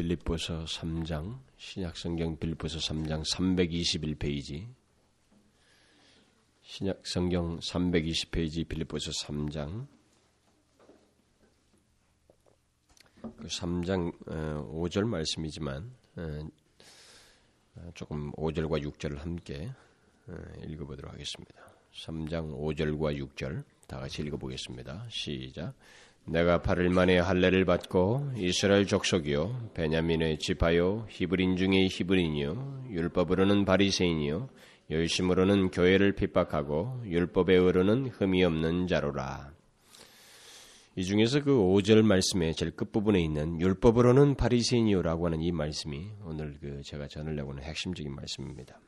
빌립보서 3장 신약성경 빌립보서 3장 321페이지 신약성경 320페이지 빌립보서 3장 그 3장 5절 어, 말씀이지만 어, 조금 5절과 6절을 함께 어, 읽어보도록 하겠습니다. 3장 5절과 6절 다 같이 읽어보겠습니다. 시작. 내가 8일 만에 할례를 받고 이스라엘 족속이요 베냐민의 지파요 히브린 중의 히브린이요 율법으로는 바리새인이요 열심으로는 교회를 핍박하고 율법에 의로는 흠이 없는 자로라. 이 중에서 그 5절 말씀의 제일 끝부분에 있는 율법으로는 바리새인이요라고 하는 이 말씀이 오늘 그 제가 전하려고 하는 핵심적인 말씀입니다.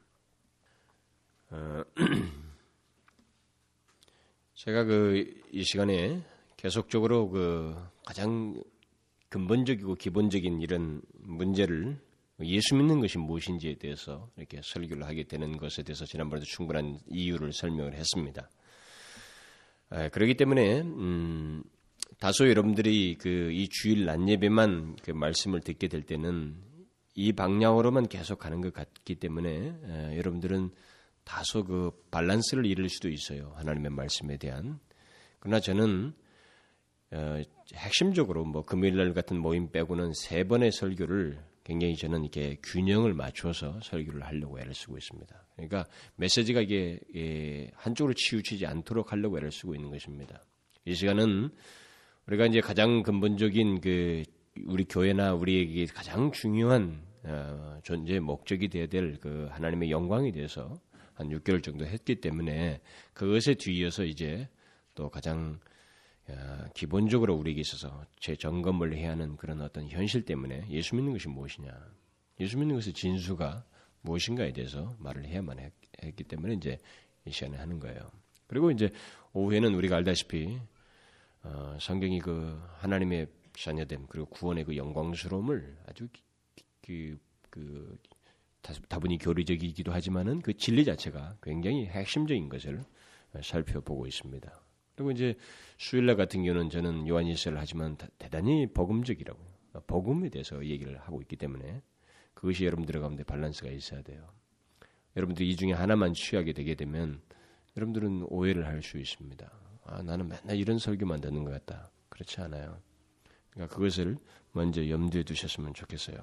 어, 제가 그 이 시간에 계속적으로 그 가장 근본적이고 기본적인 이런 문제를 예수 믿는 것이 무엇인지에 대해서 이렇게 설교를 하게 되는 것에 대해서 지난번에도 충분한 이유를 설명을 했습니다. 그렇기 때문에 음, 다소 여러분들이 그 이 주일 낮 예배만 그 말씀을 듣게 될 때는 이 방향으로만 계속 가는 것 같기 때문에 에, 여러분들은 다소 그 밸런스를 잃을 수도 있어요 하나님의 말씀에 대한 그러나 저는 어, 핵심적으로 뭐 금요일 날 같은 모임 빼고는 세 번의 설교를 굉장히 저는 이렇게 균형을 맞춰서 설교를 하려고 애를 쓰고 있습니다. 그러니까 메시지가 이게 예, 한쪽으로 치우치지 않도록 하려고 애를 쓰고 있는 것입니다. 이 시간은 우리가 이제 가장 근본적인 그 우리 교회나 우리에게 가장 중요한 어, 존재의 목적이 되어야 될 그 하나님의 영광에 대해서 한 6개월 정도 했기 때문에 그것에 뒤이어서 이제 또 가장 기본적으로 우리에게 있어서 재점검을 해야 하는 그런 어떤 현실 때문에 예수 믿는 것이 무엇이냐, 예수 믿는 것의 진수가 무엇인가에 대해서 말을 해야만 했, 기 때문에 이제 이 시간에 하는 거예요. 그리고 이제 오후에는 우리가 알다시피 어, 성경이 그 하나님의 자녀됨 그리고 구원의 그 영광스러움을 아주 그, 그 다분히 교리적이기도 하지만은 그 진리 자체가 굉장히 핵심적인 것을 살펴보고 있습니다. 그리고 이제 수요일날 같은 경우는 저는 요한일서를 하지만 대단히 복음적이라고 복음에 대해서 얘기를 하고 있기 때문에 그것이 여러분들 가운데 밸런스가 있어야 돼요. 여러분들 이 중에 하나만 취하게 되게 되면 여러분들은 오해를 할 수 있습니다. 아, 나는 맨날 이런 설교만 듣는 것 같다. 그렇지 않아요. 그러니까 그것을 먼저 염두에 두셨으면 좋겠어요.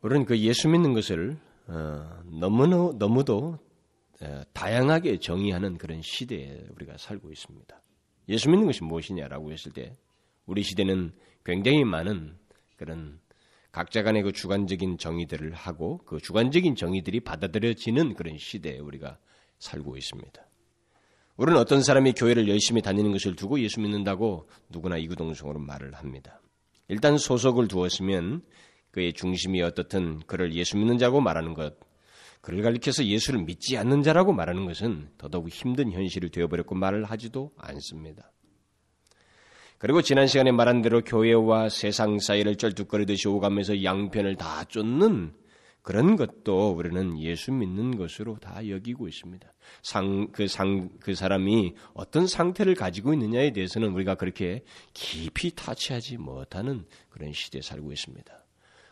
우리는 그 예수 믿는 것을 어, 너무나 너무도 다양하게 정의하는 그런 시대에 우리가 살고 있습니다. 예수 믿는 것이 무엇이냐라고 했을 때 우리 시대는 굉장히 많은 그런 각자 간의 그 주관적인 정의들을 하고 그 주관적인 정의들이 받아들여지는 그런 시대에 우리가 살고 있습니다. 우리는 어떤 사람이 교회를 열심히 다니는 것을 두고 예수 믿는다고 누구나 이구동성으로 말을 합니다. 일단 소속을 두었으면 그의 중심이 어떻든 그를 예수 믿는 자고 말하는 것, 그를 가리켜서 예수를 믿지 않는 자라고 말하는 것은 더더욱 힘든 현실이 되어버렸고 말을 하지도 않습니다. 그리고 지난 시간에 말한 대로 교회와 세상 사이를 쩔뚝거리듯이 오가면서 양편을 다 쫓는 그런 것도 우리는 예수 믿는 것으로 다 여기고 있습니다. 상, 그 상, 그 사람이 어떤 상태를 가지고 있느냐에 대해서는 우리가 그렇게 깊이 타치하지 못하는 그런 시대에 살고 있습니다.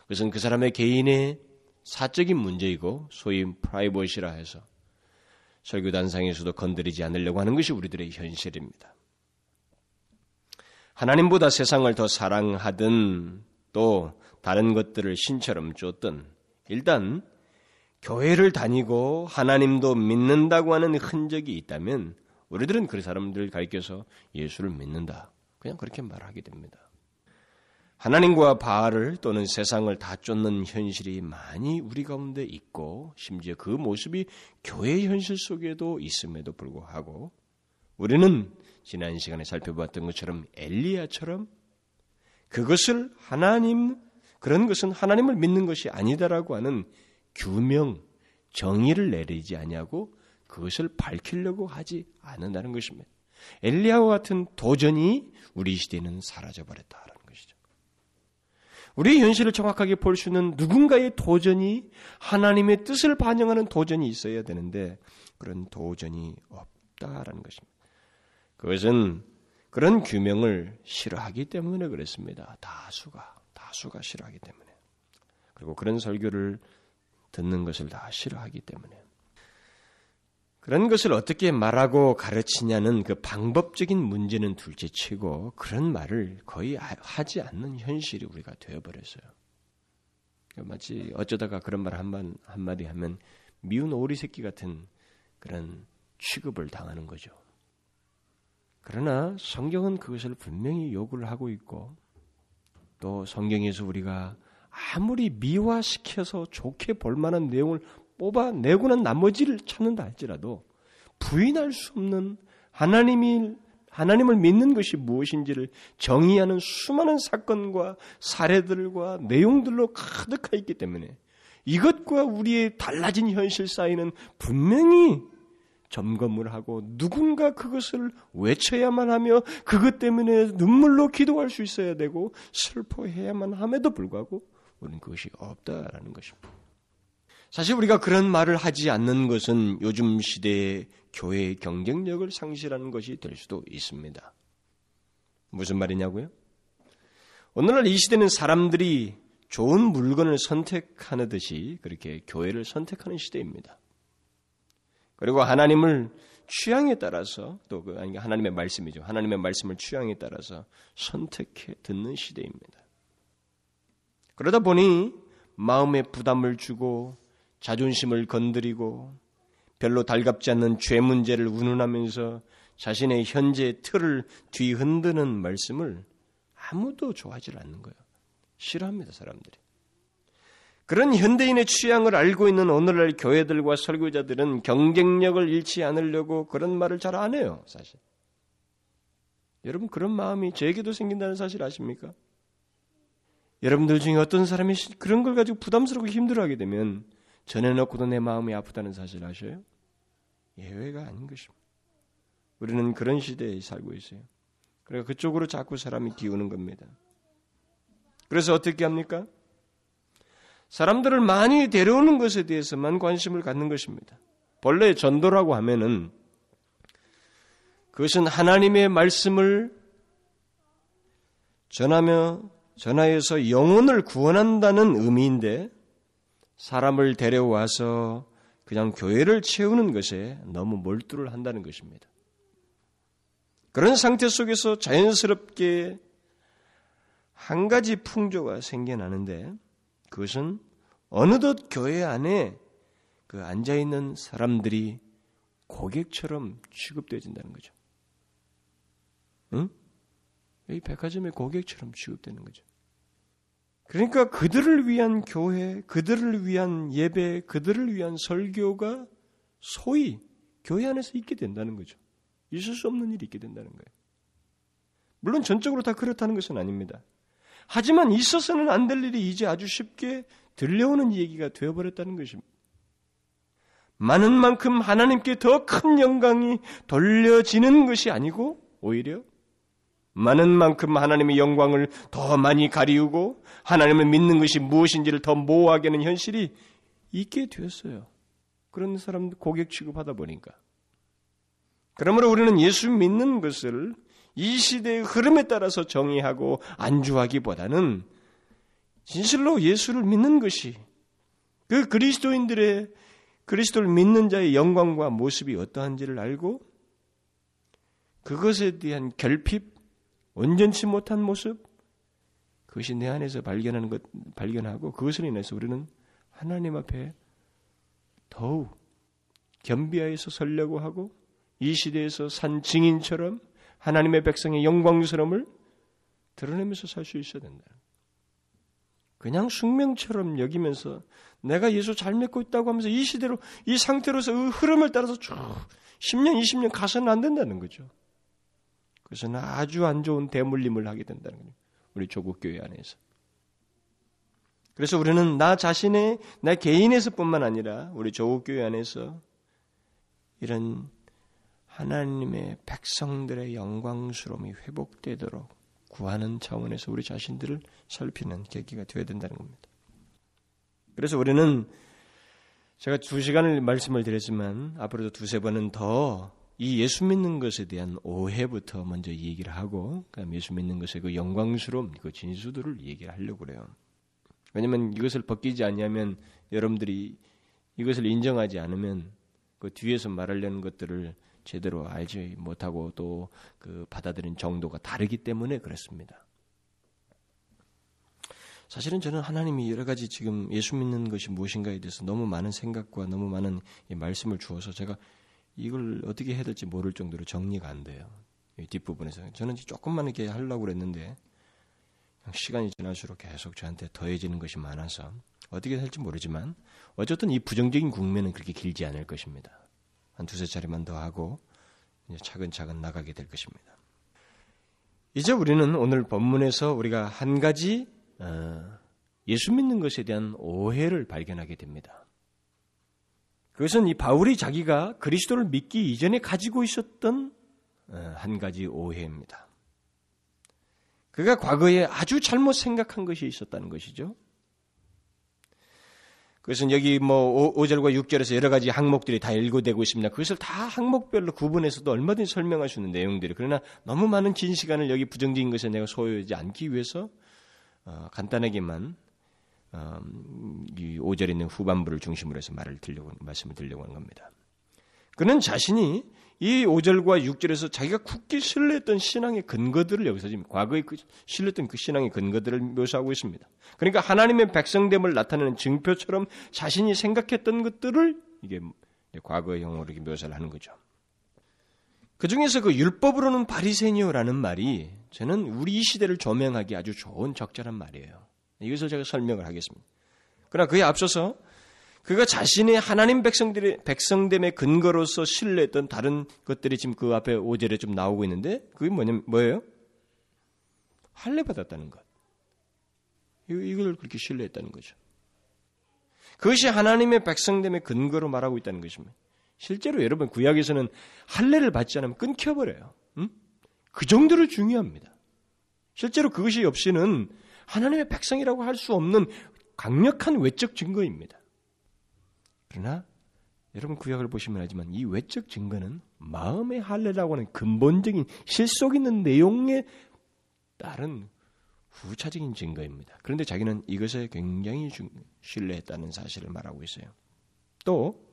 그것은 그 사람의 개인의 사적인 문제이고 소위 프라이버시라 해서 설교 단상에서도 건드리지 않으려고 하는 것이 우리들의 현실입니다. 하나님보다 세상을 더 사랑하든 또 다른 것들을 신처럼 쫓든 일단 교회를 다니고 하나님도 믿는다고 하는 흔적이 있다면 우리들은 그 사람들을 가리켜서 예수를 믿는다. 그냥 그렇게 말하게 됩니다. 하나님과 바알을 또는 세상을 다 쫓는 현실이 많이 우리 가운데 있고 심지어 그 모습이 교회 현실 속에도 있음에도 불구하고 우리는 지난 시간에 살펴봤던 것처럼 엘리야처럼 그것을 하나님 그런 것은 하나님을 믿는 것이 아니다라고 하는 규명 정의를 내리지 아니하고 그것을 밝히려고 하지 않는다는 것입니다. 엘리야와 같은 도전이 우리 시대는 사라져 버렸다. 우리의 현실을 정확하게 볼수 있는 누군가의 도전이 하나님의 뜻을 반영하는 도전이 있어야 되는데 그런 도전이 없다라는 것입니다. 그것은 그런 규명을 싫어하기 때문에 그렇습니다. 다수가 다수가 싫어하기 때문에. 그리고 그런 설교를 듣는 것을 다 싫어하기 때문에. 그런 것을 어떻게 말하고 가르치냐는 그 방법적인 문제는 둘째 치고 그런 말을 거의 하지 않는 현실이 우리가 되어버렸어요. 마치 어쩌다가 그런 말 한마디 하면 미운 오리 새끼 같은 그런 취급을 당하는 거죠. 그러나 성경은 그것을 분명히 요구를 하고 있고 또 성경에서 우리가 아무리 미화시켜서 좋게 볼 만한 내용을 뽑아내고는 나머지를 찾는다 할지라도 부인할 수 없는 하나님이 하나님을 믿는 것이 무엇인지를 정의하는 수많은 사건과 사례들과 내용들로 가득하 있기 때문에 이것과 우리의 달라진 현실 사이는 분명히 점검을 하고 누군가 그것을 외쳐야만 하며 그것 때문에 눈물로 기도할 수 있어야 되고 슬퍼해야만 함에도 불구하고 우리는 그것이 없다라는 것입니다. 사실 우리가 그런 말을 하지 않는 것은 요즘 시대의 교회의 경쟁력을 상실하는 것이 될 수도 있습니다. 무슨 말이냐고요? 오늘날 이 시대는 사람들이 좋은 물건을 선택하듯이 그렇게 교회를 선택하는 시대입니다. 그리고 하나님을 취향에 따라서 또그 하나님의 말씀이죠. 하나님의 말씀을 취향에 따라서 선택해 듣는 시대입니다. 그러다 보니 마음에 부담을 주고 자존심을 건드리고 별로 달갑지 않는 죄 문제를 운운하면서 자신의 현재 틀을 뒤흔드는 말씀을 아무도 좋아하지 않는 거예요. 싫어합니다, 사람들이. 그런 현대인의 취향을 알고 있는 오늘날 교회들과 설교자들은 경쟁력을 잃지 않으려고 그런 말을 잘 안 해요, 사실. 여러분, 그런 마음이 저에게도 생긴다는 사실 아십니까? 여러분들 중에 어떤 사람이 그런 걸 가지고 부담스럽고 힘들어하게 되면 전해놓고도 내 마음이 아프다는 사실 아셔요? 예외가 아닌 것입니다. 우리는 그런 시대에 살고 있어요. 그러니까 그쪽으로 자꾸 사람이 기우는 겁니다. 그래서 어떻게 합니까? 사람들을 많이 데려오는 것에 대해서만 관심을 갖는 것입니다. 본래 전도라고 하면은 그것은 하나님의 말씀을 전하며 전하여서 영혼을 구원한다는 의미인데 사람을 데려와서 그냥 교회를 채우는 것에 너무 몰두를 한다는 것입니다. 그런 상태 속에서 자연스럽게 한 가지 풍조가 생겨나는데 그것은 어느덧 교회 안에 그 앉아 있는 사람들이 고객처럼 취급되어진다는 거죠. 응? 이 백화점의 고객처럼 취급되는 거죠. 그러니까 그들을 위한 교회, 그들을 위한 예배, 그들을 위한 설교가 소위 교회 안에서 있게 된다는 거죠. 있을 수 없는 일이 있게 된다는 거예요. 물론 전적으로 다 그렇다는 것은 아닙니다. 하지만 있어서는 안 될 일이 이제 아주 쉽게 들려오는 얘기가 되어버렸다는 것입니다. 많은 만큼 하나님께 더 큰 영광이 돌려지는 것이 아니고 오히려 많은 만큼 하나님의 영광을 더 많이 가리우고 하나님을 믿는 것이 무엇인지를 더 모호하게 하는 현실이 있게 되었어요. 그런 사람들 고객 취급하다 보니까. 그러므로 우리는 예수 믿는 것을 이 시대의 흐름에 따라서 정의하고 안주하기보다는 진실로 예수를 믿는 것이 그 그리스도인들의 그리스도를 믿는 자의 영광과 모습이 어떠한지를 알고 그것에 대한 결핍, 온전치 못한 모습, 그것이 내 안에서 발견하는 것, 발견하고 그것을 인해서 우리는 하나님 앞에 더욱 겸비하여서 설려고 하고 이 시대에서 산 증인처럼 하나님의 백성의 영광스러움을 드러내면서 살 수 있어야 된다. 그냥 숙명처럼 여기면서 내가 예수 잘 믿고 있다고 하면서 이 시대로 이 상태로서 그 흐름을 따라서 쭉 10년, 20년 가서는 안 된다는 거죠. 그것은 아주 안 좋은 대물림을 하게 된다는 거예요. 우리 조국 교회 안에서. 그래서 우리는 나 자신의 나 개인에서뿐만 아니라 우리 조국 교회 안에서 이런 하나님의 백성들의 영광스러움이 회복되도록 구하는 차원에서 우리 자신들을 살피는 계기가 되어야 된다는 겁니다. 그래서 우리는 제가 두 시간을 말씀을 드렸지만 앞으로도 두세 번은 더 이 예수 믿는 것에 대한 오해부터 먼저 얘기를 하고 그다음 예수 믿는 것의 그 영광스러움, 그 진수들을 얘기를 하려고 그래요. 왜냐하면 이것을 벗기지 않냐면 여러분들이 이것을 인정하지 않으면 그 뒤에서 말하려는 것들을 제대로 알지 못하고 또 그 받아들인 정도가 다르기 때문에 그렇습니다. 사실은 저는 하나님이 여러 가지 지금 예수 믿는 것이 무엇인가에 대해서 너무 많은 생각과 너무 많은 말씀을 주어서 제가 이걸 어떻게 해야 될지 모를 정도로 정리가 안 돼요. 뒷부분에서. 저는 조금만 이렇게 하려고 그랬는데 시간이 지날수록 계속 저한테 더해지는 것이 많아서 어떻게 될지 모르지만 어쨌든 이 부정적인 국면은 그렇게 길지 않을 것입니다. 한 두세 차례만 더 하고 차근차근 나가게 될 것입니다. 이제 우리는 오늘 본문에서 우리가 한 가지 어, 예수 믿는 것에 대한 오해를 발견하게 됩니다. 그것은 이 바울이 자기가 그리스도를 믿기 이전에 가지고 있었던 어, 한 가지 오해입니다. 그가 과거에 아주 잘못 생각한 것이 있었다는 것이죠. 그것은 여기 뭐 5절과 6절에서 여러 가지 항목들이 다 일고되고 있습니다. 그것을 다 항목별로 구분해서도 얼마든지 설명할 수 있는 내용들이 그러나 너무 많은 긴 시간을 여기 부정적인 것에 내가 소요하지 않기 위해서 어, 간단하게만 어, 이 5절에 있는 후반부를 중심으로 해서 말을 들려고 말씀을 드리려고 하는 겁니다. 그는 자신이 이 5절과 6절에서 자기가 굳게 신뢰했던 신앙의 근거들을 여기서 지금 과거에 그 신뢰했던 그 신앙의 근거들을 묘사하고 있습니다. 그러니까 하나님의 백성됨을 나타내는 증표처럼 자신이 생각했던 것들을 이게 과거의 용어로 이렇게 묘사를 하는 거죠. 그 중에서 그 율법으로는 바리새니오라는 말이 저는 우리 시대를 조명하기 아주 좋은 적절한 말이에요. 이것을 제가 설명을 하겠습니다. 그러나 그에 앞서서 그가 자신의 하나님 백성들의 백성됨의 근거로서 신뢰했던 다른 것들이 지금 그 앞에 5절에 좀 나오고 있는데 그게 뭐냐면 뭐예요? 할례 받았다는 것. 이걸 그렇게 신뢰했다는 거죠. 그것이 하나님의 백성됨의 근거로 말하고 있다는 것입니다. 실제로 여러분 구약에서는 할례를 받지 않으면 끊겨버려요. 음? 그 정도로 중요합니다. 실제로 그것이 없이는 하나님의 백성이라고 할 수 없는 강력한 외적 증거입니다. 그러나 여러분 구약을 보시면 알지만 이 외적 증거는 마음의 할례라고 하는 근본적인 실속 있는 내용에 따른 후차적인 증거입니다. 그런데 자기는 이것에 굉장히 신뢰했다는 사실을 말하고 있어요. 또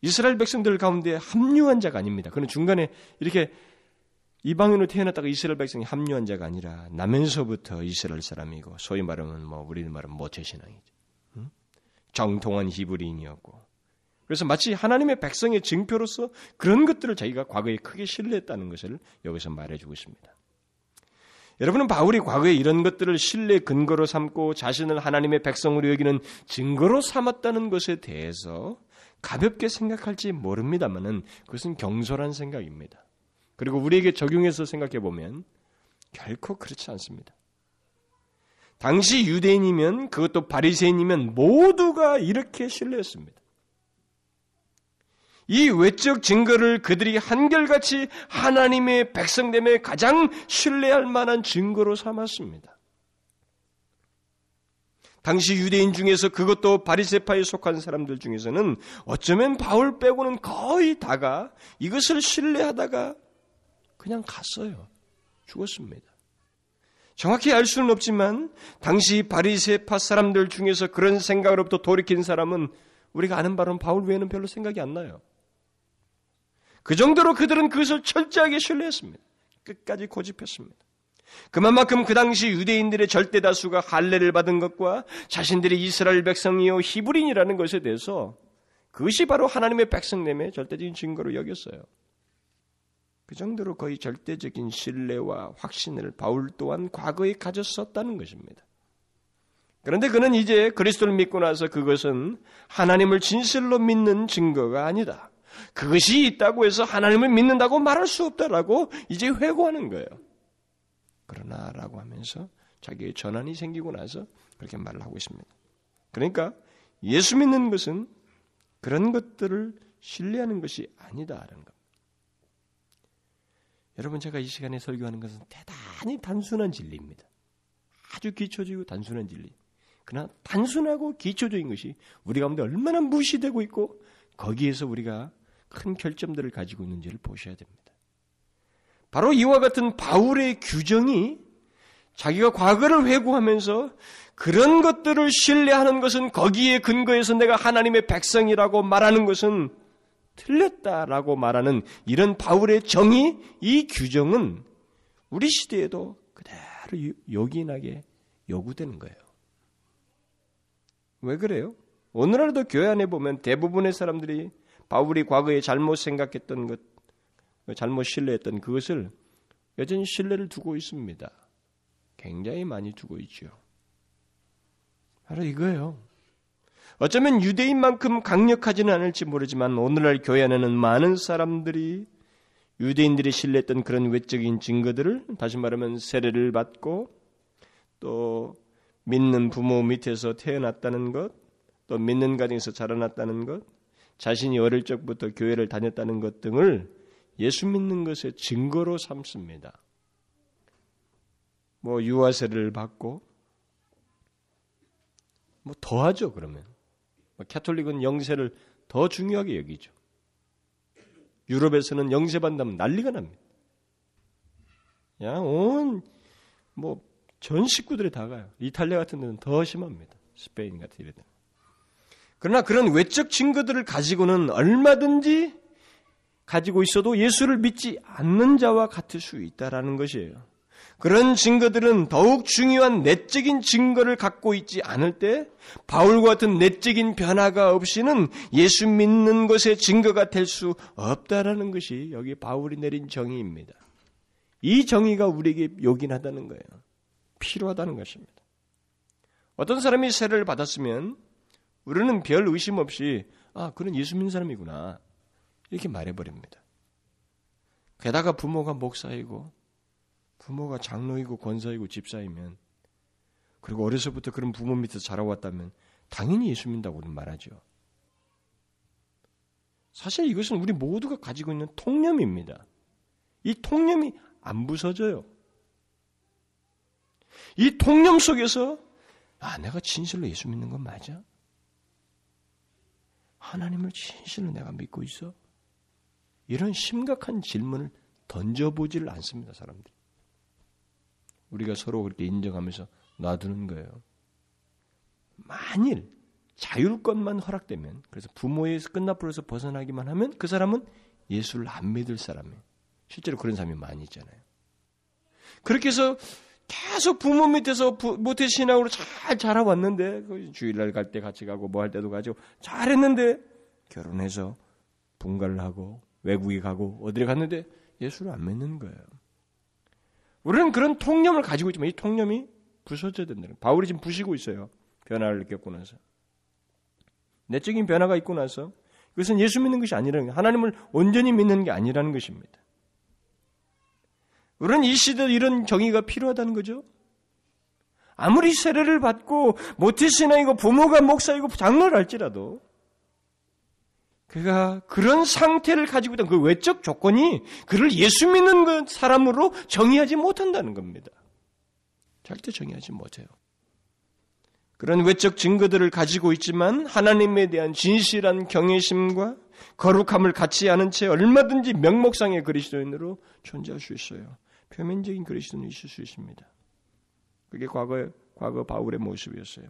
이스라엘 백성들 가운데 합류한 자가 아닙니다. 그는 중간에 이렇게 이방인으로 태어났다가 이스라엘 백성이 합류한 자가 아니라 나면서부터 이스라엘 사람이고 소위 말하면 뭐 우리는 말하면 모태 신앙이죠. 정통한 히브리인이었고 그래서 마치 하나님의 백성의 증표로서 그런 것들을 자기가 과거에 크게 신뢰했다는 것을 여기서 말해주고 있습니다. 여러분은 바울이 과거에 이런 것들을 신뢰 근거로 삼고 자신을 하나님의 백성으로 여기는 증거로 삼았다는 것에 대해서 가볍게 생각할지 모릅니다만은 그것은 경솔한 생각입니다. 그리고 우리에게 적용해서 생각해 보면 결코 그렇지 않습니다. 당시 유대인이면 그것도 바리새인이면 모두가 이렇게 신뢰했습니다. 이 외적 증거를 그들이 한결같이 하나님의 백성됨에 가장 신뢰할 만한 증거로 삼았습니다. 당시 유대인 중에서 그것도 바리세파에 속한 사람들 중에서는 어쩌면 바울 빼고는 거의 다가 이것을 신뢰하다가 그냥 갔어요. 죽었습니다. 정확히 알 수는 없지만 당시 바리새파 사람들 중에서 그런 생각으로부터 돌이킨 사람은 우리가 아는 바로는 바울 외에는 별로 생각이 안 나요. 그 정도로 그들은 그것을 철저하게 신뢰했습니다. 끝까지 고집했습니다. 그만큼 그 당시 유대인들의 절대 다수가 할례를 받은 것과 자신들이 이스라엘 백성이요 히브린이라는 것에 대해서 그것이 바로 하나님의 백성됨의 절대적인 증거로 여겼어요. 그 정도로 거의 절대적인 신뢰와 확신을 바울 또한 과거에 가졌었다는 것입니다. 그런데 그는 이제 그리스도를 믿고 나서 그것은 하나님을 진실로 믿는 증거가 아니다. 그것이 있다고 해서 하나님을 믿는다고 말할 수 없다라고 이제 회고하는 거예요. 그러나라고 하면서 자기의 전환이 생기고 나서 그렇게 말을 하고 있습니다. 그러니까 예수 믿는 것은 그런 것들을 신뢰하는 것이 아니다라는 겁니다. 여러분 제가 이 시간에 설교하는 것은 대단히 단순한 진리입니다. 아주 기초적이고 단순한 진리. 그러나 단순하고 기초적인 것이 우리 가운데 얼마나 무시되고 있고 거기에서 우리가 큰 결점들을 가지고 있는지를 보셔야 됩니다. 바로 이와 같은 바울의 규정이 자기가 과거를 회고하면서 그런 것들을 신뢰하는 것은 거기에 근거해서 내가 하나님의 백성이라고 말하는 것은 틀렸다라고 말하는 이런 바울의 정의, 이 규정은 우리 시대에도 그대로 요긴하게 요구되는 거예요. 왜 그래요? 오늘날도 교회 안에 보면 대부분의 사람들이 바울이 과거에 잘못 생각했던 것, 잘못 신뢰했던 그것을 여전히 신뢰를 두고 있습니다. 굉장히 많이 두고 있죠. 바로 이거예요. 어쩌면 유대인만큼 강력하지는 않을지 모르지만 오늘날 교회 안에는 많은 사람들이 유대인들이 신뢰했던 그런 외적인 증거들을 다시 말하면 세례를 받고 또 믿는 부모 밑에서 태어났다는 것, 또 믿는 가정에서 자라났다는 것, 자신이 어릴 적부터 교회를 다녔다는 것 등을 예수 믿는 것의 증거로 삼습니다. 뭐 유아세를 받고 뭐 더하죠 그러면 뭐 캐톨릭은 영세를 더 중요하게 여기죠. 유럽에서는 영세 받는다면 난리가 납니다. 야 온 뭐 전 식구들이 다 가요. 이탈리아 같은 데는 더 심합니다. 스페인 같은 이런 데. 그러나 그런 외적 증거들을 가지고는 얼마든지 가지고 있어도 예수를 믿지 않는 자와 같을 수 있다라는 것이에요. 그런 증거들은 더욱 중요한 내적인 증거를 갖고 있지 않을 때 바울과 같은 내적인 변화가 없이는 예수 믿는 것의 증거가 될 수 없다라는 것이 여기 바울이 내린 정의입니다. 이 정의가 우리에게 요긴하다는 거예요. 필요하다는 것입니다. 어떤 사람이 세례를 받았으면 우리는 별 의심 없이 아, 그는 예수 믿는 사람이구나. 이렇게 말해버립니다. 게다가 부모가 목사이고 부모가 장로이고 권사이고 집사이면 그리고 어려서부터 그런 부모 밑에서 자라왔다면 당연히 예수 믿는다고는 말하죠. 사실 이것은 우리 모두가 가지고 있는 통념입니다. 이 통념이 안 부서져요. 이 통념 속에서 아 내가 진실로 예수 믿는 건 맞아? 하나님을 진실로 내가 믿고 있어? 이런 심각한 질문을 던져보지를 않습니다, 사람들이. 우리가 서로 그렇게 인정하면서 놔두는 거예요. 만일 자율권만 허락되면, 그래서 부모의 끝나풀에서 벗어나기만 하면 그 사람은 예수를 안 믿을 사람이에요. 실제로 그런 사람이 많이 있잖아요. 그렇게 해서 계속 부모 밑에서 모태 신앙으로 잘 자라왔는데 그 주일날 갈 때 같이 가고 뭐 할 때도 가지고 잘했는데 결혼해서 분가를 하고 외국에 가고 어디를 갔는데 예수를 안 믿는 거예요. 우리는 그런 통념을 가지고 있지만 이 통념이 부서져야 된다는. 바울이 지금 부시고 있어요. 변화를 느꼈고 나서. 내적인 변화가 있고 나서 그것은 예수 믿는 것이 아니라는. 하나님을 온전히 믿는 게 아니라는 것입니다. 우리는 이 시대에 이런 정의가 필요하다는 거죠. 아무리 세례를 받고 모태신앙이고 부모가 목사이고 장로를 할지라도 그가 그런 상태를 가지고 있던 그 외적 조건이 그를 예수 믿는 그 사람으로 정의하지 못한다는 겁니다. 절대 정의하지 못해요. 그런 외적 증거들을 가지고 있지만 하나님에 대한 진실한 경외심과 거룩함을 갖지 않은 채 얼마든지 명목상의 그리스도인으로 존재할 수 있어요. 표면적인 그리스도는 있을 수 있습니다. 그게 과거 과거 바울의 모습이었어요.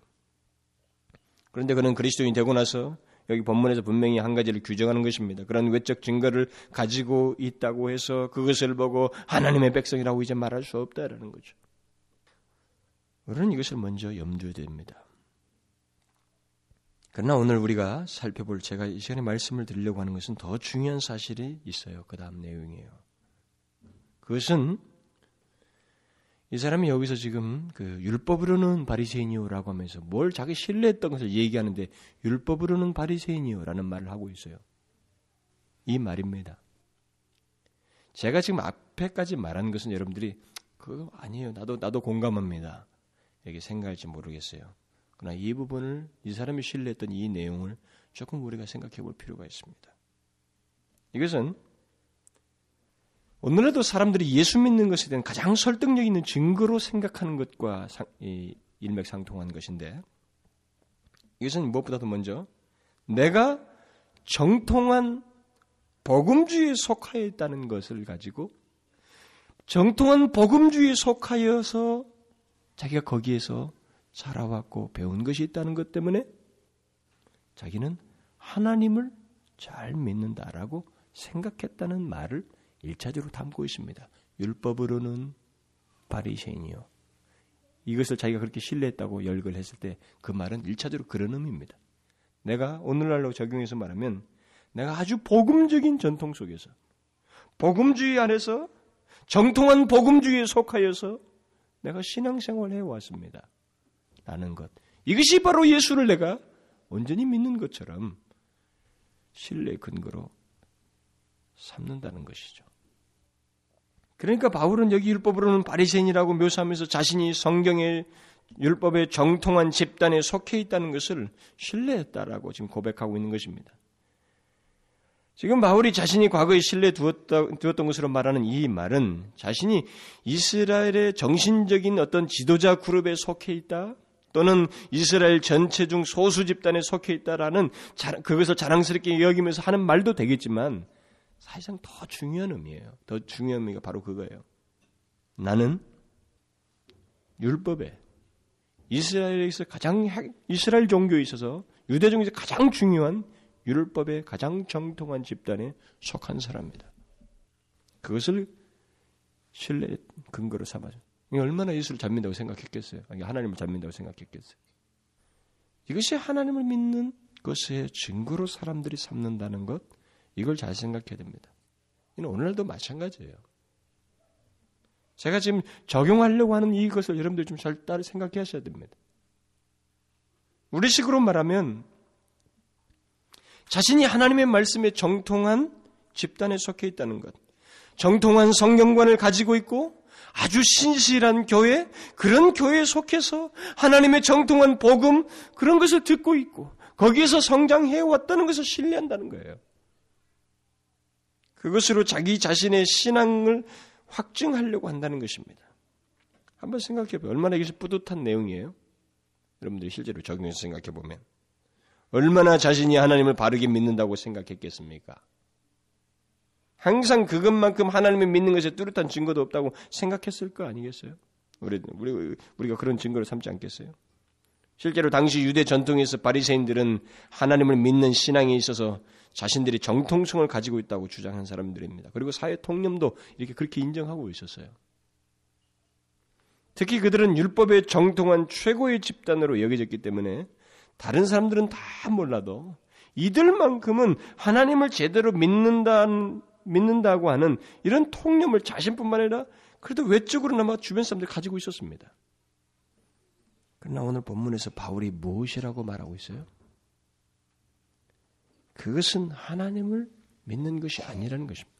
그런데 그는 그리스도인이 되고 나서 여기 본문에서 분명히 한 가지를 규정하는 것입니다. 그런 외적 증거를 가지고 있다고 해서 그것을 보고 하나님의 백성이라고 이제 말할 수 없다라는 거죠. 우리는 이것을 먼저 염두에 둡니다. 그러나 오늘 우리가 살펴볼 제가 이 시간에 말씀을 드리려고 하는 것은 더 중요한 사실이 있어요. 그 다음 내용이에요. 그것은 이 사람이 여기서 지금 그 율법으로는 바리새인이요라고 하면서 뭘 자기 신뢰했던 것을 얘기하는데 율법으로는 바리새인이요라는 말을 하고 있어요. 이 말입니다. 제가 지금 앞에까지 말한 것은 여러분들이 그거 아니에요. 나도 나도 공감합니다. 이렇게 생각할지 모르겠어요. 그러나 이 부분을 이 사람이 신뢰했던 이 내용을 조금 우리가 생각해 볼 필요가 있습니다. 이것은 오늘날도 사람들이 예수 믿는 것에 대한 가장 설득력 있는 증거로 생각하는 것과 일맥상통한 것인데 이것은 무엇보다도 먼저 내가 정통한 복음주의에 속하여 있다는 것을 가지고 정통한 복음주의에 속하여서 자기가 거기에서 살아왔고 배운 것이 있다는 것 때문에 자기는 하나님을 잘 믿는다라고 생각했다는 말을 일차적으로 담고 있습니다. 율법으로는 바리새인이요. 이것을 자기가 그렇게 신뢰했다고 열걸 했을 때 그 말은 일차적으로 그런 의미입니다. 내가 오늘날로 적용해서 말하면 내가 아주 복음적인 전통 속에서 복음주의 안에서 정통한 복음주의에 속하여서 내가 신앙생활을 해왔습니다. 라는 것. 이것이 바로 예수를 내가 온전히 믿는 것처럼 신뢰 근거로 삼는다는 것이죠. 그러니까 바울은 여기 율법으로는 바리새인이라고 묘사하면서 자신이 성경의 율법의 정통한 집단에 속해 있다는 것을 신뢰했다라고 지금 고백하고 있는 것입니다. 지금 바울이 자신이 과거에 신뢰 두었던 것으로 말하는 이 말은 자신이 이스라엘의 정신적인 어떤 지도자 그룹에 속해 있다 또는 이스라엘 전체 중 소수 집단에 속해 있다라는 그것을 자랑스럽게 여기면서 하는 말도 되겠지만 사실상 더 중요한 의미예요. 더 중요한 의미가 바로 그거예요. 나는 율법에 이스라엘에서 가장 이스라엘 종교에 있어서 유대 종교에서 가장 중요한 율법의 가장 정통한 집단에 속한 사람입니다. 그것을 신뢰 근거로 삼아죠. 얼마나 예수를 잘 믿는다고 생각했겠어요? 하나님을 잘 믿는다고 생각했겠어요? 이것이 하나님을 믿는 것의 증거로 사람들이 삼는다는 것, 이걸 잘 생각해야 됩니다. 이는 오늘날도 마찬가지예요. 제가 지금 적용하려고 하는 이것을 여러분들 좀잘 따라 생각해 하셔야 됩니다. 우리 식으로 말하면 자신이 하나님의 말씀에 정통한 집단에 속해 있다는 것, 정통한 성경관을 가지고 있고 아주 신실한 교회, 그런 교회에 속해서 하나님의 정통한 복음, 그런 것을 듣고 있고 거기에서 성장해 왔다는 것을 신뢰한다는 거예요. 그것으로 자기 자신의 신앙을 확증하려고 한다는 것입니다. 한번 생각해 보세요. 얼마나 이것이 뿌듯한 내용이에요? 여러분들이 실제로 적용해서 생각해 보면. 얼마나 자신이 하나님을 바르게 믿는다고 생각했겠습니까? 항상 그것만큼 하나님을 믿는 것에 뚜렷한 증거도 없다고 생각했을 거 아니겠어요? 우리, 우리, 우리가 그런 증거를 삼지 않겠어요? 실제로 당시 유대 전통에서 바리새인들은 하나님을 믿는 신앙에 있어서 자신들이 정통성을 가지고 있다고 주장한 사람들입니다. 그리고 사회 통념도 이렇게 그렇게 인정하고 있었어요. 특히 그들은 율법의 정통한 최고의 집단으로 여겨졌기 때문에 다른 사람들은 다 몰라도 이들만큼은 하나님을 제대로 믿는다, 믿는다고 하는 이런 통념을 자신뿐만 아니라 그래도 외적으로나마 주변 사람들이 가지고 있었습니다. 그러나 오늘 본문에서 바울이 무엇이라고 말하고 있어요? 그것은 하나님을 믿는 것이 아니라는 것입니다.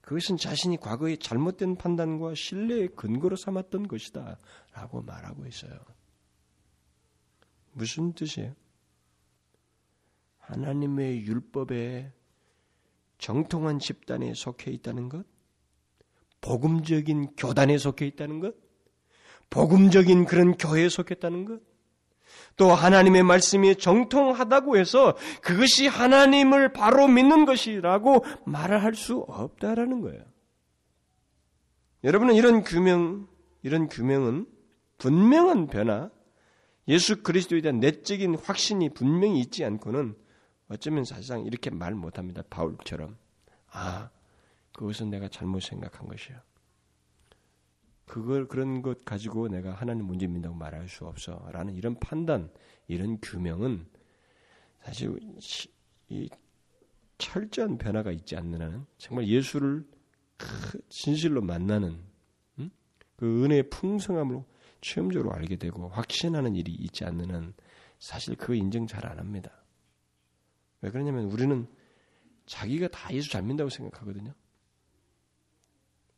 그것은 자신이 과거의 잘못된 판단과 신뢰의 근거로 삼았던 것이다. 라고 말하고 있어요. 무슨 뜻이에요? 하나님의 율법에 정통한 집단에 속해 있다는 것? 복음적인 교단에 속해 있다는 것? 복음적인 그런 교회에 속했다는 것? 또 하나님의 말씀이 정통하다고 해서 그것이 하나님을 바로 믿는 것이라고 말을 할수 없다라는 거예요. 여러분은 이런 규명, 이런 규명은 분명한 변화, 예수 그리스도에 대한 내적인 확신이 분명히 있지 않고는 어쩌면 사실상 이렇게 말 못합니다. 바울처럼. 아, 그것은 내가 잘못 생각한 것이야. 그걸 그런 것 가지고 내가 하나님 문제 믿는다고 말할 수 없어라는 이런 판단, 이런 규명은 사실 이 철저한 변화가 있지 않는 한은 정말 예수를 진실로 만나는 그 은혜의 풍성함으로 체험적으로 알게 되고 확신하는 일이 있지 않는 한 사실 그거 인정 잘 안 합니다. 왜 그러냐면 우리는 자기가 다 예수 잘 믿는다고 생각하거든요.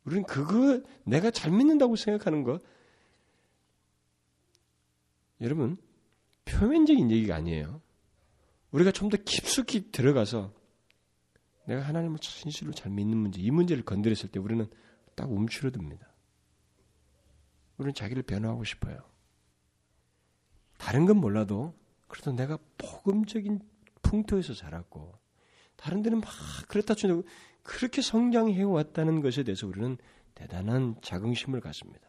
우리는 그거 내가 잘 믿는다고 생각하는 것 여러분 표면적인 얘기가 아니에요. 우리가 좀 더 깊숙이 들어가서 내가 하나님을 진실로 잘 믿는 문제, 이 문제를 건드렸을 때 우리는 딱 움츠러듭니다. 우리는 자기를 변화하고 싶어요. 다른 건 몰라도 그래도 내가 복음적인 풍토에서 자랐고 다른 데는 막 그렇다 치고 그렇게 성장해 왔다는 것에 대해서 우리는 대단한 자긍심을 갖습니다.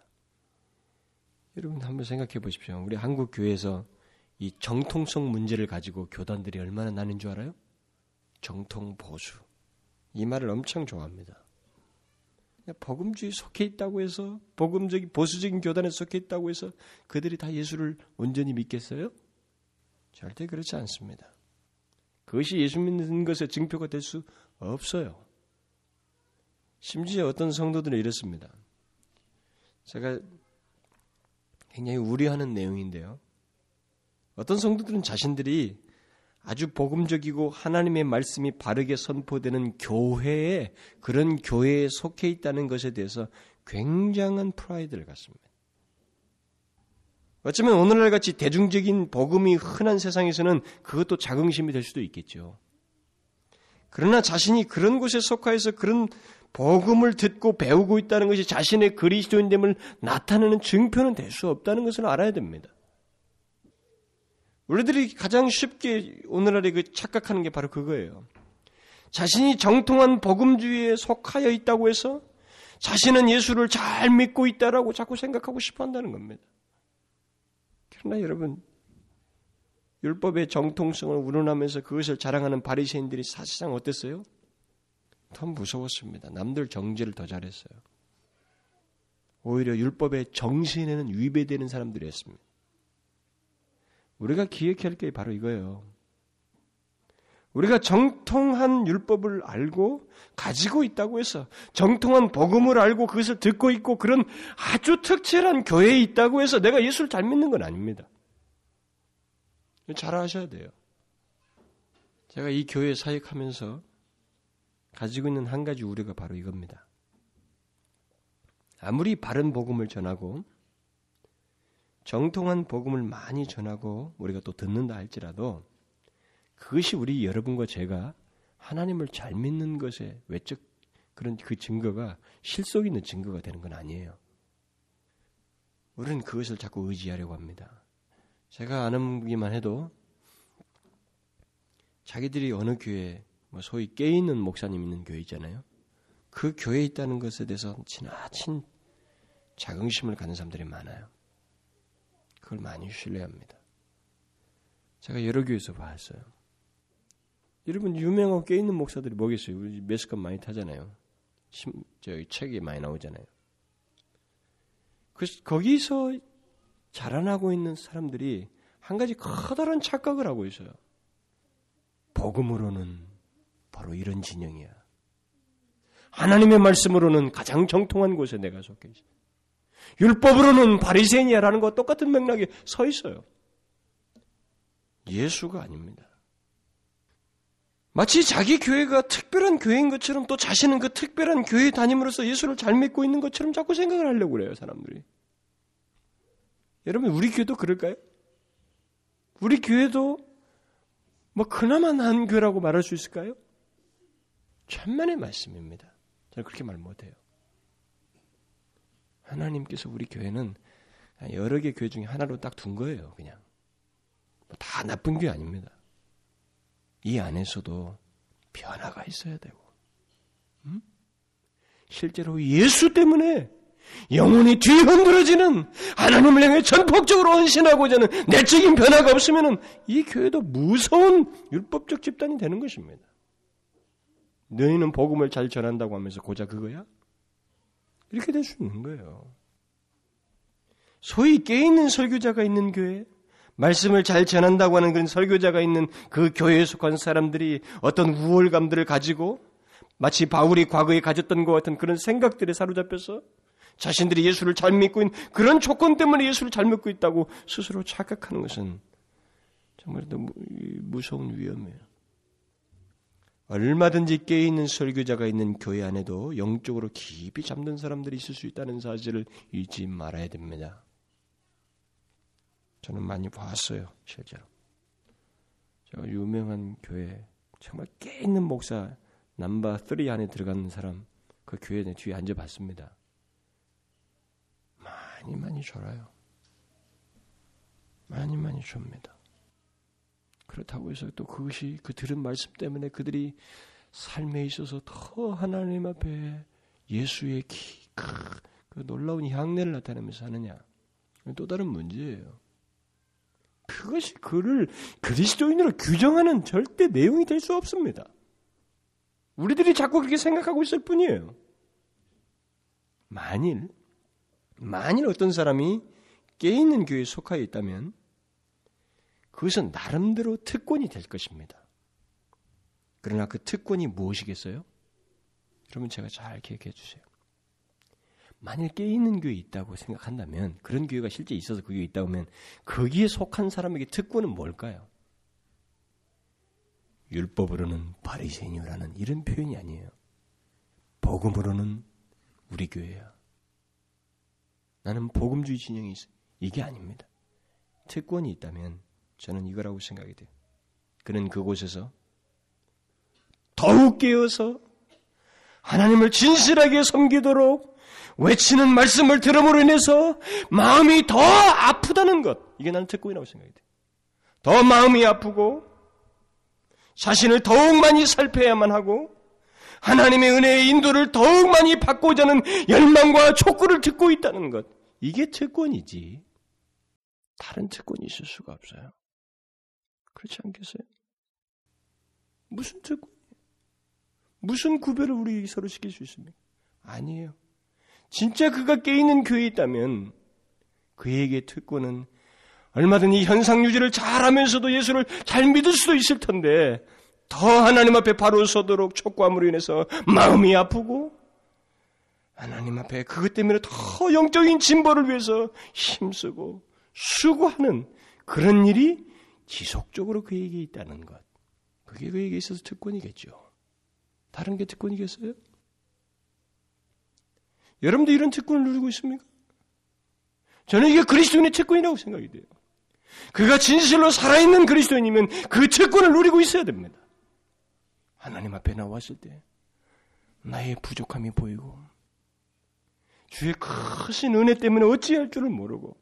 여러분 한번 생각해 보십시오. 우리 한국 교회에서 이 정통성 문제를 가지고 교단들이 얼마나 나는 줄 알아요? 정통 보수. 이 말을 엄청 좋아합니다. 복음주의 속해 있다고 해서 복음적인 보수적인 교단에 속해 있다고 해서 그들이 다 예수를 온전히 믿겠어요? 절대 그렇지 않습니다. 그것이 예수 믿는 것의 증표가 될 수 없어요. 심지어 어떤 성도들은 이렇습니다. 제가 굉장히 우려하는 내용인데요. 어떤 성도들은 자신들이 아주 복음적이고 하나님의 말씀이 바르게 선포되는 교회에 그런 교회에 속해 있다는 것에 대해서 굉장한 프라이드를 갖습니다. 어쩌면 오늘날 같이 대중적인 복음이 흔한 세상에서는 그것도 자긍심이 될 수도 있겠죠. 그러나 자신이 그런 곳에 속하여서 그런 복음을 듣고 배우고 있다는 것이 자신의 그리스도인됨을 나타내는 증표는 될 수 없다는 것을 알아야 됩니다. 우리들이 가장 쉽게 오늘날에 그 착각하는 게 바로 그거예요. 자신이 정통한 복음주의에 속하여 있다고 해서 자신은 예수를 잘 믿고 있다라고 자꾸 생각하고 싶어 한다는 겁니다. 그러나 여러분 율법의 정통성을 운운하면서 그것을 자랑하는 바리새인들이 사실상 어땠어요? 더 무서웠습니다. 남들 정죄를 더 잘했어요. 오히려 율법의 정신에는 위배되는 사람들이었습니다. 우리가 기억해야 할 게 바로 이거예요. 우리가 정통한 율법을 알고 가지고 있다고 해서 정통한 복음을 알고 그것을 듣고 있고 그런 아주 특별한 교회에 있다고 해서 내가 예수를 잘 믿는 건 아닙니다. 잘 아셔야 돼요. 제가 이 교회 사역하면서 가지고 있는 한 가지 우려가 바로 이겁니다. 아무리 바른 복음을 전하고 정통한 복음을 많이 전하고 우리가 또 듣는다 할지라도 그것이 우리 여러분과 제가 하나님을 잘 믿는 것에 외적 그런 그 증거가 실속 있는 증거가 되는 건 아니에요. 우리는 그것을 자꾸 의지하려고 합니다. 제가 아는 기만 해도 자기들이 어느 교회 뭐 소위 깨 있는 목사님 있는 교회 있잖아요. 그 교회에 있다는 것에 대해서 지나친 자긍심을 갖는 사람들이 많아요. 그걸 많이 신뢰합니다. 제가 여러 교회에서 봤어요. 여러분 유명하고 꽤 있는 목사들이 뭐겠어요? 우리 매스컴 많이 타잖아요. 심, 저기 책이 많이 나오잖아요. 그 거기서 자라나고 있는 사람들이 한 가지 커다란 착각을 하고 있어요. 복음으로는 바로 이런 진영이야. 하나님의 말씀으로는 가장 정통한 곳에 내가 속해 있어. 율법으로는 바리새인이야라는 것 똑같은 맥락에 서 있어요. 예수가 아닙니다. 마치 자기 교회가 특별한 교회인 것처럼 또 자신은 그 특별한 교회 다님으로서 예수를 잘 믿고 있는 것처럼 자꾸 생각을 하려고 그래요, 사람들이. 여러분, 우리 교회도 그럴까요? 우리 교회도 뭐 그나마 난 교회라고 말할 수 있을까요? 천만의 말씀입니다. 저는 그렇게 말 못해요. 하나님께서 우리 교회는 여러 개 교회 중에 하나로 딱 둔 거예요, 그냥. 뭐다 나쁜 교회 아닙니다. 이 안에서도 변화가 있어야 되고, 음? 실제로 예수 때문에 영혼이 뒤흔들어지는 하나님을 향해 전폭적으로 헌신하고자 하는 내적인 변화가 없으면 이 교회도 무서운 율법적 집단이 되는 것입니다. 너희는 복음을 잘 전한다고 하면서 고작 그거야? 이렇게 될 수 있는 거예요. 소위 깨있는 설교자가 있는 교회, 말씀을 잘 전한다고 하는 그런 설교자가 있는 그 교회에 속한 사람들이 어떤 우월감들을 가지고 마치 바울이 과거에 가졌던 것 같은 그런 생각들에 사로잡혀서 자신들이 예수를 잘 믿고 있는 그런 조건 때문에 예수를 잘 믿고 있다고 스스로 착각하는 것은 정말 더 무서운 위험이에요. 얼마든지 깨있는 설교자가 있는 교회 안에도 영적으로 깊이 잠든 사람들이 있을 수 있다는 사실을 잊지 말아야 됩니다. 저는 많이 봤어요, 실제로. 제가 유명한 교회, 정말 깨있는 목사, 남바 3 안에 들어가는 사람, 그 교회 내 뒤에 앉아봤습니다. 많이 많이 졸아요. 많이 많이 줍니다. 그렇다고 해서 또 그것이 그 들은 말씀 때문에 그들이 삶에 있어서 더 하나님 앞에 예수의 기, 그, 그 놀라운 향내를 나타내면서 하느냐. 또 다른 문제예요. 그것이 그를 그리스도인으로 규정하는 절대 내용이 될 수 없습니다. 우리들이 자꾸 그렇게 생각하고 있을 뿐이에요. 만일, 만일 어떤 사람이 깨있는 교회에 속하여 있다면 그것은 나름대로 특권이 될 것입니다. 그러나 그 특권이 무엇이겠어요? 여러분 제가 잘 기억해 주세요. 만일 깨있는 교회 있다고 생각한다면 그런 교회가 실제 있어서 그 교회 있다고 하면 거기에 속한 사람에게 특권은 뭘까요? 율법으로는 바리새인이라는 이런 표현이 아니에요. 복음으로는 우리 교회야. 나는 복음주의 진영이 있어. 이게 아닙니다. 특권이 있다면 저는 이거라고 생각이 돼요. 그는 그곳에서 더욱 깨어서 하나님을 진실하게 섬기도록 외치는 말씀을 들음으로 인해서 마음이 더 아프다는 것. 이게 나는 특권이라고 생각이 돼. 더 마음이 아프고 자신을 더욱 많이 살펴야만 하고 하나님의 은혜의 인도를 더욱 많이 받고자 하는 열망과 촉구를 듣고 있다는 것. 이게 특권이지. 다른 특권이 있을 수가 없어요. 그렇지 않겠어요? 무슨 특권? 무슨 구별을 우리 서로 시킬 수 있습니까? 아니에요. 진짜 그가 깨있는 교회에 있다면 그에게 특권은 얼마든지 현상 유지를 잘하면서도 예수를 잘 믿을 수도 있을 텐데 더 하나님 앞에 바로 서도록 촉구함으로 인해서 마음이 아프고 하나님 앞에 그것 때문에 더 영적인 진보를 위해서 힘쓰고 수고하는 그런 일이 지속적으로 그에게 있다는 것. 그게 그에게 있어서 특권이겠죠. 다른 게 특권이겠어요? 여러분도 이런 특권을 누리고 있습니까? 저는 이게 그리스도인의 특권이라고 생각이 돼요. 그가 진실로 살아있는 그리스도인이면 그 특권을 누리고 있어야 됩니다. 하나님 앞에 나왔을 때 나의 부족함이 보이고 주의 크신 은혜 때문에 어찌할 줄을 모르고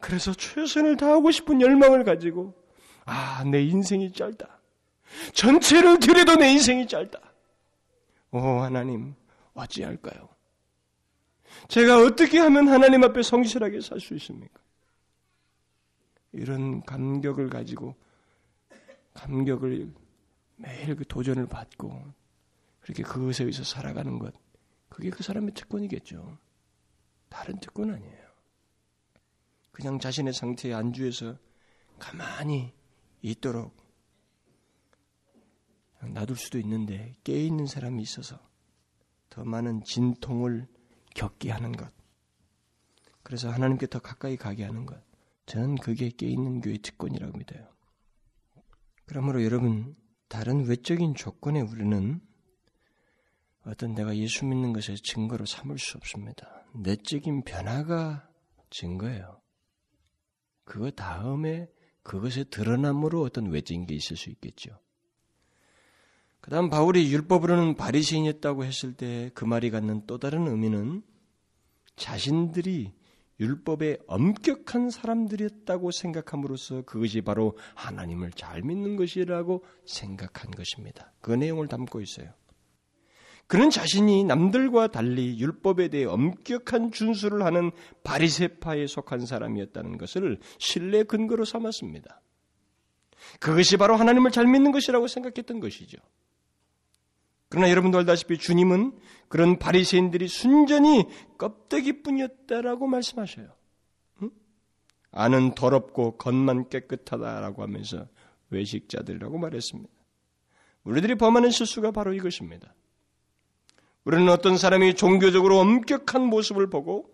그래서 최선을 다하고 싶은 열망을 가지고 아, 내 인생이 짧다. 전체를 들여도 내 인생이 짧다. 오, 하나님, 어찌할까요? 제가 어떻게 하면 하나님 앞에 성실하게 살 수 있습니까? 이런 감격을 가지고 감격을 매일 그 도전을 받고 그렇게 그것에 의해서 살아가는 것 그게 그 사람의 특권이겠죠. 다른 특권 아니에요. 그냥 자신의 상태에 안주해서 가만히 있도록 놔둘 수도 있는데 깨 있는 사람이 있어서 더 많은 진통을 겪게 하는 것. 그래서 하나님께 더 가까이 가게 하는 것. 저는 그게 깨 있는 교회 특권이라고 믿어요. 그러므로 여러분, 다른 외적인 조건에 우리는 어떤 내가 예수 믿는 것의 증거로 삼을 수 없습니다. 내적인 변화가 증거예요. 그거 다음에 그것의 드러남으로 어떤 외적인 게 있을 수 있겠죠. 그 다음 바울이 율법으로는 바리새인이었다고 했을 때 그 말이 갖는 또 다른 의미는 자신들이 율법에 엄격한 사람들이었다고 생각함으로써 그것이 바로 하나님을 잘 믿는 것이라고 생각한 것입니다. 그 내용을 담고 있어요. 그는 자신이 남들과 달리 율법에 대해 엄격한 준수를 하는 바리세파에 속한 사람이었다는 것을 신뢰 근거로 삼았습니다. 그것이 바로 하나님을 잘 믿는 것이라고 생각했던 것이죠. 그러나 여러분도 알다시피 주님은 그런 바리새인들이 순전히 껍데기뿐이었다라고 말씀하셔요. 응? 안은 더럽고 겉만 깨끗하다라고 하면서 외식자들이라고 말했습니다. 우리들이 범하는 실수가 바로 이것입니다. 우리는 어떤 사람이 종교적으로 엄격한 모습을 보고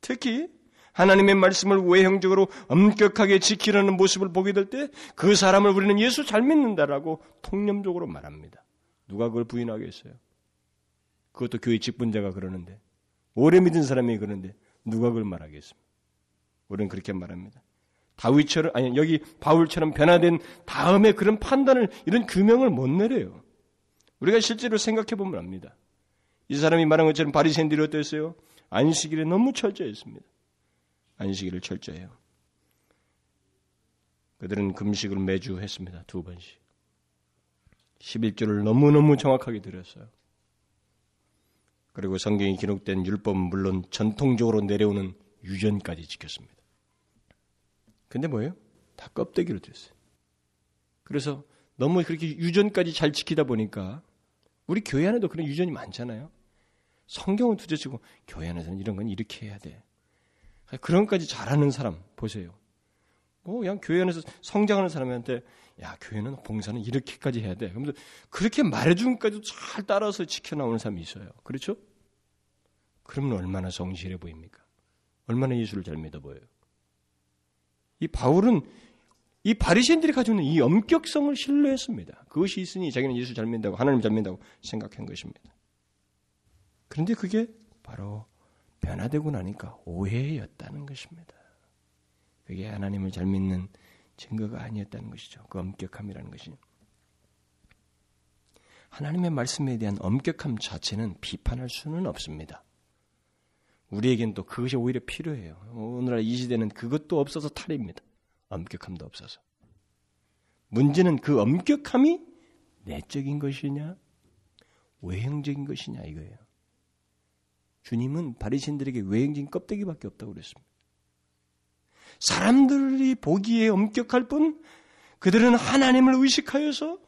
특히 하나님의 말씀을 외형적으로 엄격하게 지키려는 모습을 보게 될 때 그 사람을 우리는 예수 잘 믿는다라고 통념적으로 말합니다. 누가 그걸 부인하겠어요? 그것도 교회 직분자가 그러는데 오래 믿은 사람이 그러는데 누가 그걸 말하겠습니까? 우리는 그렇게 말합니다. 다윗처럼 아니 여기 바울처럼 변화된 다음에 그런 판단을 이런 규명을 못 내려요. 우리가 실제로 생각해 보면 압니다. 이 사람이 말한 것처럼 바리새인들이 어땠어요? 안식일에 너무 철저했습니다. 안식일을 철저해요. 그들은 금식을 매주 했습니다. 두 번씩. 11조를 너무너무 정확하게 드렸어요. 그리고 성경이 기록된 율법은 물론 전통적으로 내려오는 유전까지 지켰습니다. 근데 뭐예요? 다 껍데기로 됐어요. 그래서 너무 그렇게 유전까지 잘 지키다 보니까 우리 교회 안에도 그런 유전이 많잖아요. 성경은 두째치고 교회 안에서는 이런 건 이렇게 해야 돼. 그런 것까지 잘하는 사람 보세요. 뭐 그냥 교회 안에서 성장하는 사람한테 야 교회는 봉사는 이렇게까지 해야 돼. 그러면서 그렇게 말해주는까지도 잘 따라서 지켜나오는 사람이 있어요. 그렇죠? 그러면 얼마나 성실해 보입니까? 얼마나 예수를 잘 믿어 보여요. 이 바울은 이 바리새인들이 가지고 있는 이 엄격성을 신뢰했습니다. 그것이 있으니 자기는 예수 잘 믿는다고 하나님 잘 믿는다고 생각한 것입니다. 그런데 그게 바로 변화되고 나니까 오해였다는 것입니다. 그게 하나님을 잘 믿는 증거가 아니었다는 것이죠. 그 엄격함이라는 것이. 하나님의 말씀에 대한 엄격함 자체는 비판할 수는 없습니다. 우리에겐 또 그것이 오히려 필요해요. 오늘날 이 시대는 그것도 없어서 탈입니다. 엄격함도 없어서. 문제는 그 엄격함이 내적인 것이냐, 외형적인 것이냐 이거예요. 주님은 바리신들에게 외형적인 껍데기밖에 없다고 그랬습니다. 사람들이 보기에 엄격할 뿐 그들은 하나님을 의식하여서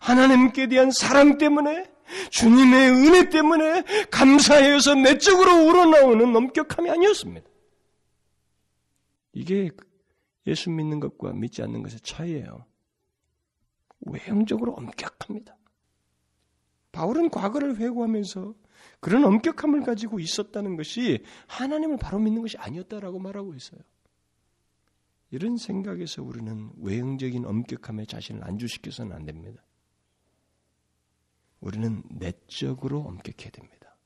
하나님께 대한 사랑 때문에 주님의 은혜 때문에 감사해서 내적으로 우러나오는 엄격함이 아니었습니다. 이게 예수 믿는 것과 믿지 않는 것의 차이예요. 외형적으로 엄격합니다. 바울은 과거를 회고하면서 그런 엄격함을 가지고 있었다는 것이 하나님을 바로 믿는 것이 아니었다라고 말하고 있어요. 이런 생각에서 우리는 외형적인 엄격함에 자신을 안주시켜서는 안 됩니다. 우리는 내적으로 엄격해야 됩니다.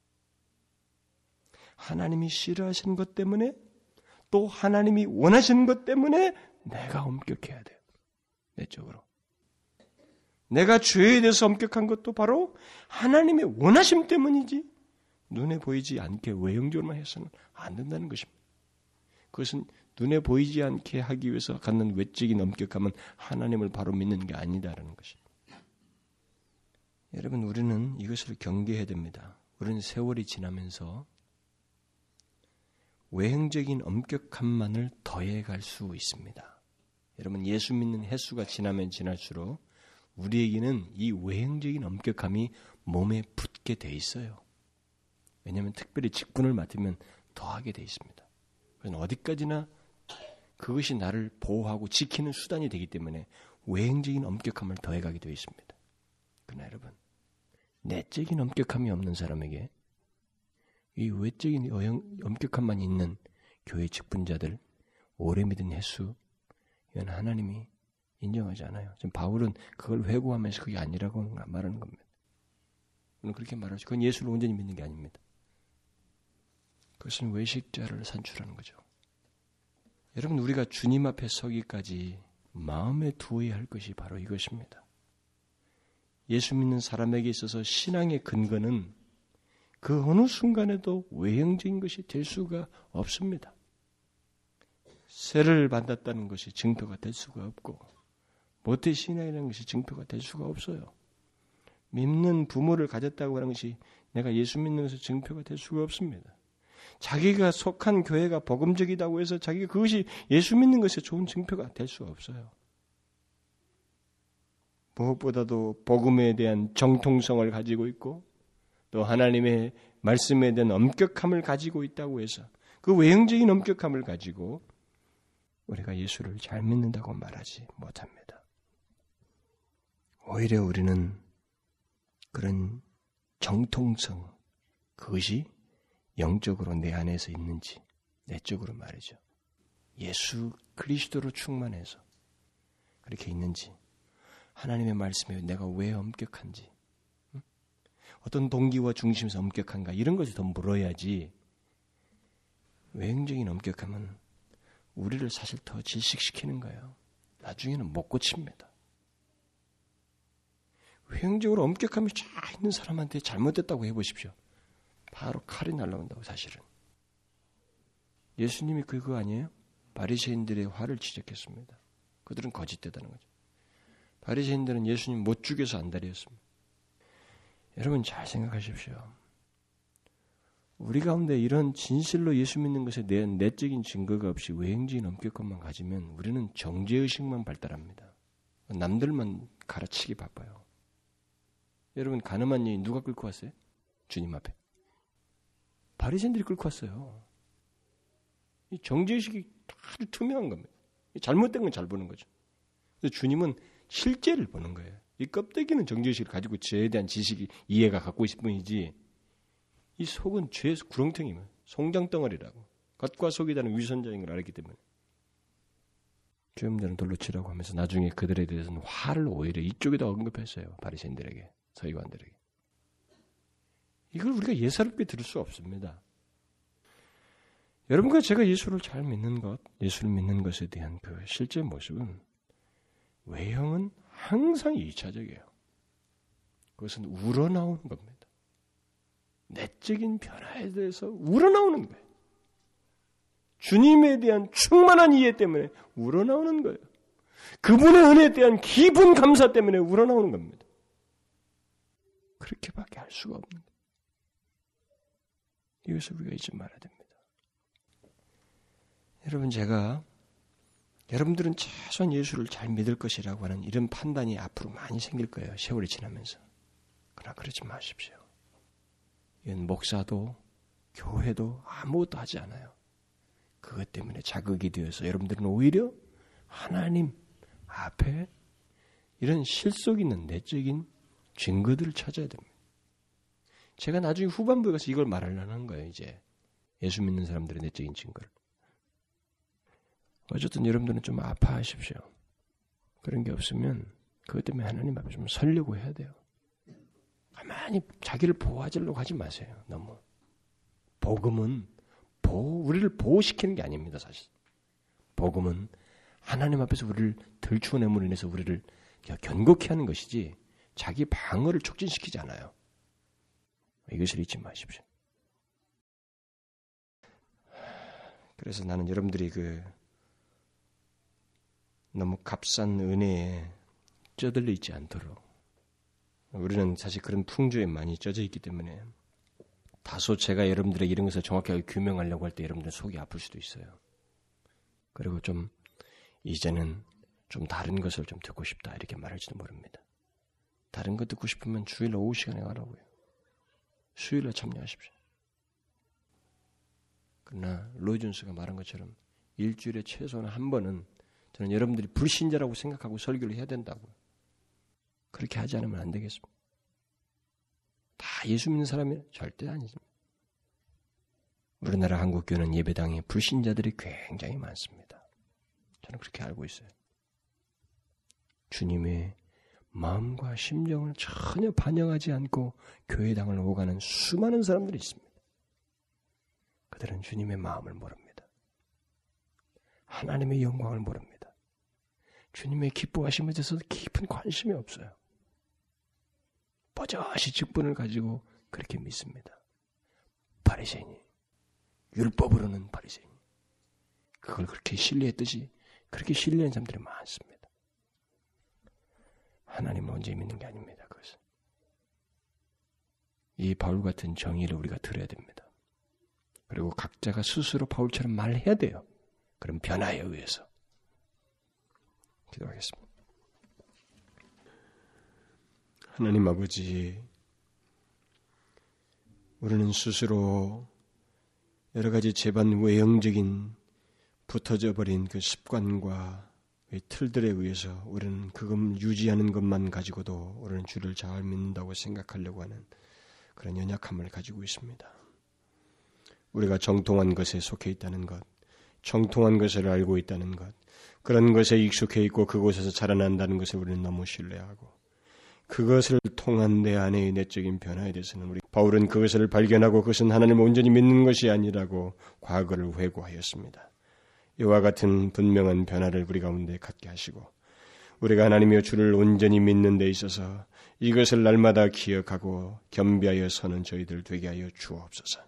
하나님이 싫어하시는 것 때문에 또 하나님이 원하시는 것 때문에 내가 엄격해야 돼요. 내적으로. 내가 죄에 대해서 엄격한 것도 바로 하나님의 원하심 때문이지 눈에 보이지 않게 외형적으로만 해서는 안 된다는 것입니다. 그것은 눈에 보이지 않게 하기 위해서 갖는 외적인 엄격함은 하나님을 바로 믿는 게 아니다라는 것입니다. 여러분 우리는 이것을 경계해야 됩니다. 우리는 세월이 지나면서 외형적인 엄격함만을 더해갈 수 있습니다. 여러분 예수 믿는 횟수가 지나면 지날수록 우리에게는 이 외형적인 엄격함이 몸에 붙게 돼 있어요. 왜냐하면 특별히 직분을 맡으면 더하게 돼 있습니다. 그래서 어디까지나 그것이 나를 보호하고 지키는 수단이 되기 때문에 외행적인 엄격함을 더해가게 되어 있습니다. 그러나 여러분, 내적인 엄격함이 없는 사람에게 이 외적인 엄격함만 있는 교회 직분자들, 오래 믿은 횟수, 이건 하나님이 인정하지 않아요. 지금 바울은 그걸 회고하면서 그게 아니라고 말하는 겁니다. 그렇게 말하죠. 그건 예수를 온전히 믿는 게 아닙니다. 그것은 외식자를 산출하는 거죠. 여러분, 우리가 주님 앞에 서기까지 마음에 두어야 할 것이 바로 이것입니다. 예수 믿는 사람에게 있어서 신앙의 근거는 그 어느 순간에도 외형적인 것이 될 수가 없습니다. 세를 받았다는 것이 증표가 될 수가 없고, 모태 신앙이라는 것이 증표가 될 수가 없어요. 믿는 부모를 가졌다고 하는 것이 내가 예수 믿는 것의 증표가 될 수가 없습니다. 자기가 속한 교회가 복음적이다고 해서 자기가 그것이 예수 믿는 것의 좋은 증표가 될 수 없어요. 무엇보다도 복음에 대한 정통성을 가지고 있고 또 하나님의 말씀에 대한 엄격함을 가지고 있다고 해서 그 외형적인 엄격함을 가지고 우리가 예수를 잘 믿는다고 말하지 못합니다. 오히려 우리는 그런 정통성, 그것이 영적으로 내 안에서 있는지, 내적으로 말이죠. 예수 그리스도로 충만해서 그렇게 있는지, 하나님의 말씀에 내가 왜 엄격한지, 어떤 동기와 중심에서 엄격한가, 이런 것을 더 물어야지, 외형적인 엄격함은 우리를 사실 더 질식시키는 거예요. 나중에는 못 고칩니다. 외형적으로 엄격함이 쫙 있는 사람한테 잘못됐다고 해보십시오. 바로 칼이 날라온다고 사실은. 예수님이 그거 아니에요? 바리새인들의 화를 지적했습니다. 그들은 거짓되다는 거죠. 바리새인들은 예수님 못 죽여서 안달이었습니다. 여러분 잘 생각하십시오. 우리 가운데 이런 진실로 예수 믿는 것에 대한 내적인 증거가 없이 외행적인 엄격함만 가지면 우리는 정죄의식만 발달합니다. 남들만 가르치기 바빠요. 여러분 가늠한 여인 누가 끌고 왔어요? 주님 앞에. 바리새인들이 끌고 왔어요. 이 정죄의식이 아주 투명한 겁니다. 잘못된 건 잘 보는 거죠. 주님은 실제를 보는 거예요. 이 껍데기는 정죄의식을 가지고 죄에 대한 지식이 이해가 갖고 있을 뿐이지 이 속은 죄의 구렁텅이면 송장덩어리라고 겉과 속이 다른 위선자인 걸 알았기 때문에 죄음들은 돌로 치라고 하면서 나중에 그들에 대해서는 화를 오히려 이쪽에다 언급했어요. 바리새인들에게 서기관들에게 이걸 우리가 예사롭게 들을 수 없습니다. 여러분과 제가 예수를 잘 믿는 것, 예수를 믿는 것에 대한 그 실제 모습은 외형은 항상 2차적이에요. 그것은 우러나오는 겁니다. 내적인 변화에 대해서 우러나오는 거예요. 주님에 대한 충만한 이해 때문에 우러나오는 거예요. 그분의 은혜에 대한 기분 감사 때문에 우러나오는 겁니다. 그렇게밖에 할 수가 없는 거예요. 이것을 우리가 잊지 말아야 됩니다. 여러분 제가 여러분들은 최소한 예수를 잘 믿을 것이라고 하는 이런 판단이 앞으로 많이 생길 거예요. 세월이 지나면서. 그러나 그러지 마십시오. 이건 목사도 교회도 아무것도 하지 않아요. 그것 때문에 자극이 되어서 여러분들은 오히려 하나님 앞에 이런 실속 있는 내적인 증거들을 찾아야 됩니다. 제가 나중에 후반부에 가서 이걸 말하려는 거예요, 이제. 예수 믿는 사람들의 내적인 증거를. 어쨌든 여러분들은 좀 아파하십시오. 그런 게 없으면 그것 때문에 하나님 앞에 좀 설려고 해야 돼요. 가만히 자기를 보호하려고 하지 마세요. 너무. 복음은 보호, 우리를 보호시키는 게 아닙니다, 사실. 복음은 하나님 앞에서 우리를 들추어냄으로 인해서 우리를 견고케 하는 것이지 자기 방어를 촉진시키지 않아요. 이것을 잊지 마십시오. 그래서 나는 여러분들이 그 너무 값싼 은혜에 쩌들려 있지 않도록 우리는 사실 그런 풍조에 많이 쪄져 있기 때문에 다소 제가 여러분들에게 이런 것을 정확하게 규명하려고 할 때 여러분들 속이 아플 수도 있어요. 그리고 좀 이제는 좀 다른 것을 좀 듣고 싶다 이렇게 말할지도 모릅니다. 다른 거 듣고 싶으면 주일 오후 시간에 가라고요. 수요일에 참여하십시오. 그러나 로이준스가 말한 것처럼 일주일에 최소한 한 번은 저는 여러분들이 불신자라고 생각하고 설교를 해야 된다고. 그렇게 하지 않으면 안 되겠습니다. 다 예수 믿는 사람이 절대 아니죠. 우리나라 한국교는 예배당에 불신자들이 굉장히 많습니다. 저는 그렇게 알고 있어요. 주님의 마음과 심정을 전혀 반영하지 않고 교회당을 오가는 수많은 사람들이 있습니다. 그들은 주님의 마음을 모릅니다. 하나님의 영광을 모릅니다. 주님의 기뻐하심에 대해서 깊은 관심이 없어요. 버젓이 직분을 가지고 그렇게 믿습니다. 바리새인이 율법으로는 바리새인. 그걸 그렇게 신뢰했듯이 그렇게 신뢰하는 사람들이 많습니다. 하나님을 언제 믿는 게 아닙니다. 그것은 이 바울 같은 정의를 우리가 들어야 됩니다. 그리고 각자가 스스로 바울처럼 말해야 돼요. 그럼 변화에 의해서 기도하겠습니다. 하나님 아버지, 우리는 스스로 여러 가지 재반 외형적인 붙어져 버린 그 습관과 틀들에 의해서 우리는 그것 유지하는 것만 가지고도 우리는 주를 잘 믿는다고 생각하려고 하는 그런 연약함을 가지고 있습니다. 우리가 정통한 것에 속해 있다는 것, 정통한 것을 알고 있다는 것, 그런 것에 익숙해 있고 그곳에서 자라난다는 것을 우리는 너무 신뢰하고 그것을 통한 내 안의 내적인 변화에 대해서는 우리 바울은 그것을 발견하고 그것은 하나님을 온전히 믿는 것이 아니라고 과거를 회고하였습니다. 이와 같은 분명한 변화를 우리 가운데 갖게 하시고 우리가 하나님의 주를 온전히 믿는 데 있어서 이것을 날마다 기억하고 겸비하여 서는 저희들 되게 하여 주옵소서.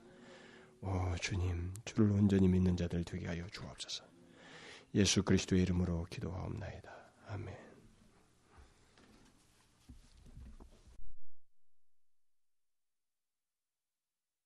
오 주님, 주를 온전히 믿는 자들 되게 하여 주옵소서. 예수 그리스도의 이름으로 기도하옵나이다. 아멘.